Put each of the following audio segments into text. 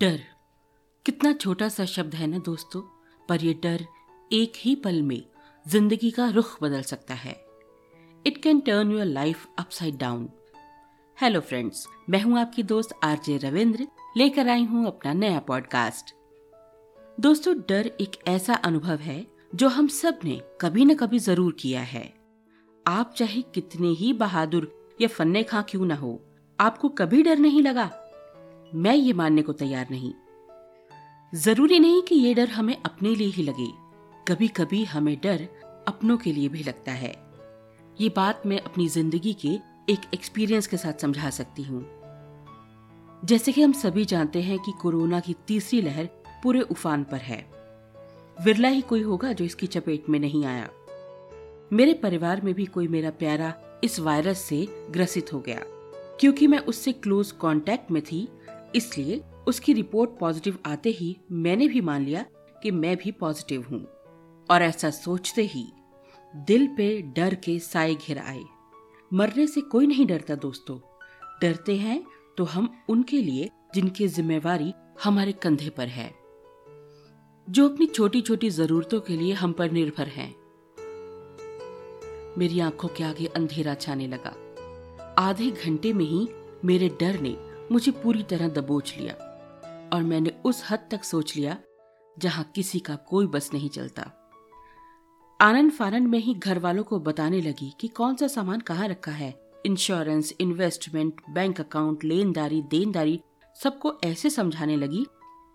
डर। कितना छोटा सा शब्द है ना दोस्तों? पर यह डर एक ही पल में ज़िंदगी का रुख बदल सकता है। It can turn your life upside down hello friends मैं हूँ आपकी दोस्त आरजे रविंद्र, लेकर आई हूँ अपना नया पॉडकास्ट दोस्तों, डर एक ऐसा अनुभव है जो हम सबने कभी न कभी ज़रूर किया है। आप चाहे कितने ही बहादुर या फन्ने खां क्यों ना हो, आपको कभी डर नहीं लगा? मैं ये मानने को तैयार नहीं। ज़रूरी नहीं कि ये डर हमें अपने लिए ही लगे। कभी कभी हमें डर अपनों के लिए भी लगता है। ये बात मैं अपनी ज़िंदगी के एक एक्सपीरियंस के साथ समझा सकती हूँ। जैसे कि हम सभी जानते हैं कि कोरोना की तीसरी लहर पूरे उफान पर है। विरला ही कोई होगा जो इसकी चपेट में नहीं आया। मेरे परिवार में भी कोई मेरा प्यारा इस वायरस से ग्रसित हो गया। क्योंकि मैं उससे क्लोज कांटेक्ट में थी इसलिए उसकी रिपोर्ट पॉजिटिव आते ही मैंने भी मान लिया कि मैं भी पॉजिटिव हूँ। और ऐसा सोचते ही दिल पे डर के साए घिर आए। मरने से कोई नहीं डरता दोस्तों। डरते हैं तो हम उनके लिए जिनकी जिम्मेवारी हमारे कंधे पर है। जो अपनी छोटी छोटी जरूरतों के लिए हम पर निर्भर हैं। मेरी आँखों के आगे अंधेरा छाने लगा। आधे घंटे में ही मेरे डर ने मुझे पूरी तरह दबोच लिया और मैंने उस हद तक सोच लिया जहाँ किसी का कोई बस नहीं चलता। आनंद फानंद में ही घर वालों को बताने लगी कि कौन सा सामान कहाँ रखा है। इंश्योरेंस इन्वेस्टमेंट बैंक अकाउंट लेनदारी, देनदारी, सबको ऐसे समझाने लगी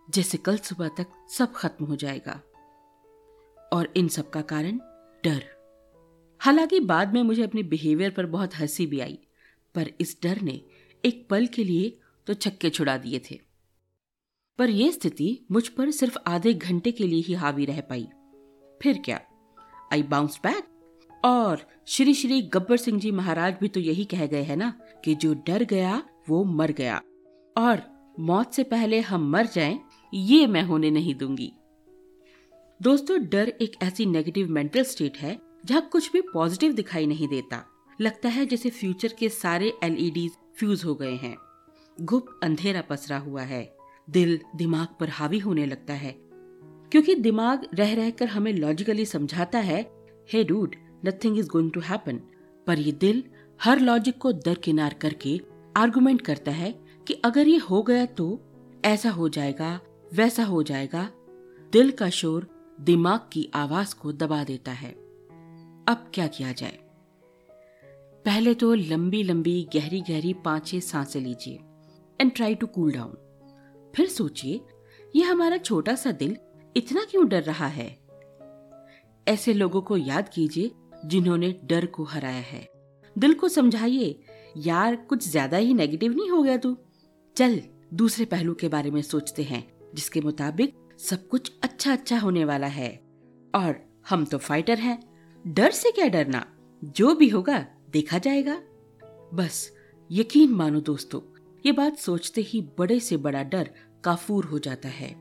जैसे कल सुबह तक सब खत्म हो जाएगा। और इन सब का कारण डर। हालाँकि बाद में मुझे अपने बिहेवियर पर बहुत हँसी भी आई, पर इस डर ने एक पल के लिए तो छक्के छुड़ा दिए थे। पर यह स्थिति मुझ पर सिर्फ़ आधे घंटे के लिए ही हावी रह पाई। फिर क्या? आई बाउंस बैक और श्री श्री गब्बर सिंह जी महाराज भी तो यही कह गए हैं ना कि जो डर गया, वो मर गया। और मौत से पहले हम मर जाएँ, ये मैं होने नहीं दूँगी। दोस्तों, डर एक ऐसी नेगेटिव मेंटल स्टेट है, जहाँ कुछ भी पॉजिटिव दिखाई नहीं देता। लगता है जैसे फ्यूचर के सारे एलईडी फ्यूज हो गए हैं। गुप अंधेरा पसरा हुआ है। दिल दिमाग पर हावी होने लगता है। क्योंकि दिमाग रह रहकर हमें लॉजिकली समझाता है hey dude nothing is going to happen पर ये दिल हर लॉजिक को दरकिनार करके आर्गुमेंट करता है कि अगर ये हो गया तो ऐसा हो जाएगा, वैसा हो जाएगा। दिल का शोर दिमाग की आवाज़ को दबा देता है। अब क्या किया जाए? पहले तो लंबी लंबी, गहरी गहरी पाँच साँसें लीजिए and try to cool down फिर सोचिए, ये हमारा छोटा सा दिल इतना क्यों डर रहा है? ऐसे लोगों को याद कीजिए जिन्होंने डर को हराया है। दिल को समझाइए, यार, कुछ ज़्यादा ही नेगेटिव नहीं हो गया तू? चल, दूसरे पहलू के बारे में सोचते हैं, जिसके मुताबिक सब कुछ अच्छा अच्छा होने वाला है। और हम तो फाइटर हैं। डर से क्या डरना? जो भी होगा देखा जाएगा? बस, यकीन मानो दोस्तों, ये बात सोचते ही बड़े से बड़ा डर काफूर हो जाता है।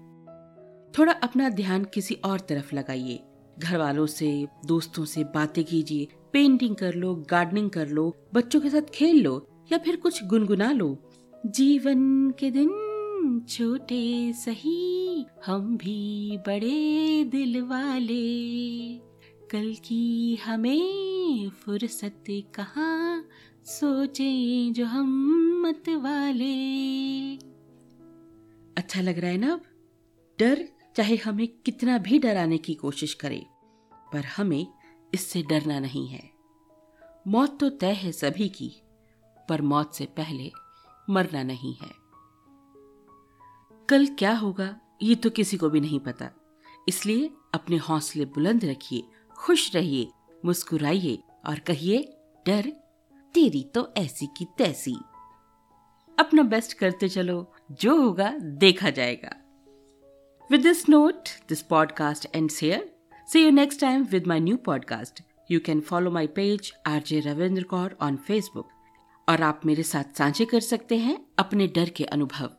थोड़ा अपना ध्यान किसी और तरफ़ लगाइए। घर वालों से, दोस्तों से बातें कीजिए। पेंटिंग कर लो, गार्डनिंग कर लो, बच्चों के साथ खेल लो, या फिर कुछ गुनगुना लो। जीवन के दिन छोटे सही, हम भी बड़े दिल वाले। कल की हमें फुर्सत कहाँ सोचे जो हम मत वाले। अच्छा लग रहा है ना अब? डर चाहे हमें कितना भी डराने की कोशिश करे, पर हमें इससे डरना नहीं है। मौत तो तय है सभी की, पर मौत से पहले मरना नहीं है। कल क्या होगा, ये तो किसी को भी नहीं पता। इसलिए अपने हौसले बुलंद रखिए, खुश रहिए, मुस्कुराइए और कहिए, डर, तेरी तो ऐसी की तैसी। अपना बेस्ट करते चलो, जो होगा देखा जाएगा। With this note this podcast ends here see you next time with my new podcast you can follow my page RJ Ravinder Kaur on Facebook और आप मेरे साथ साझे कर सकते हैं अपने डर के अनुभव।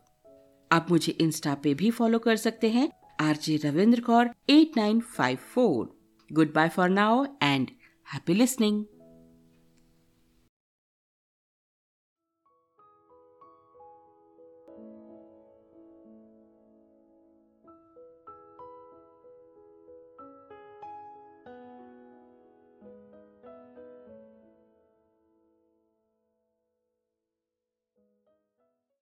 आप मुझे इंस्टा पे भी फॉलो कर सकते हैं RJ Ravinder Kaur at nine five four goodbye for now and happy listening.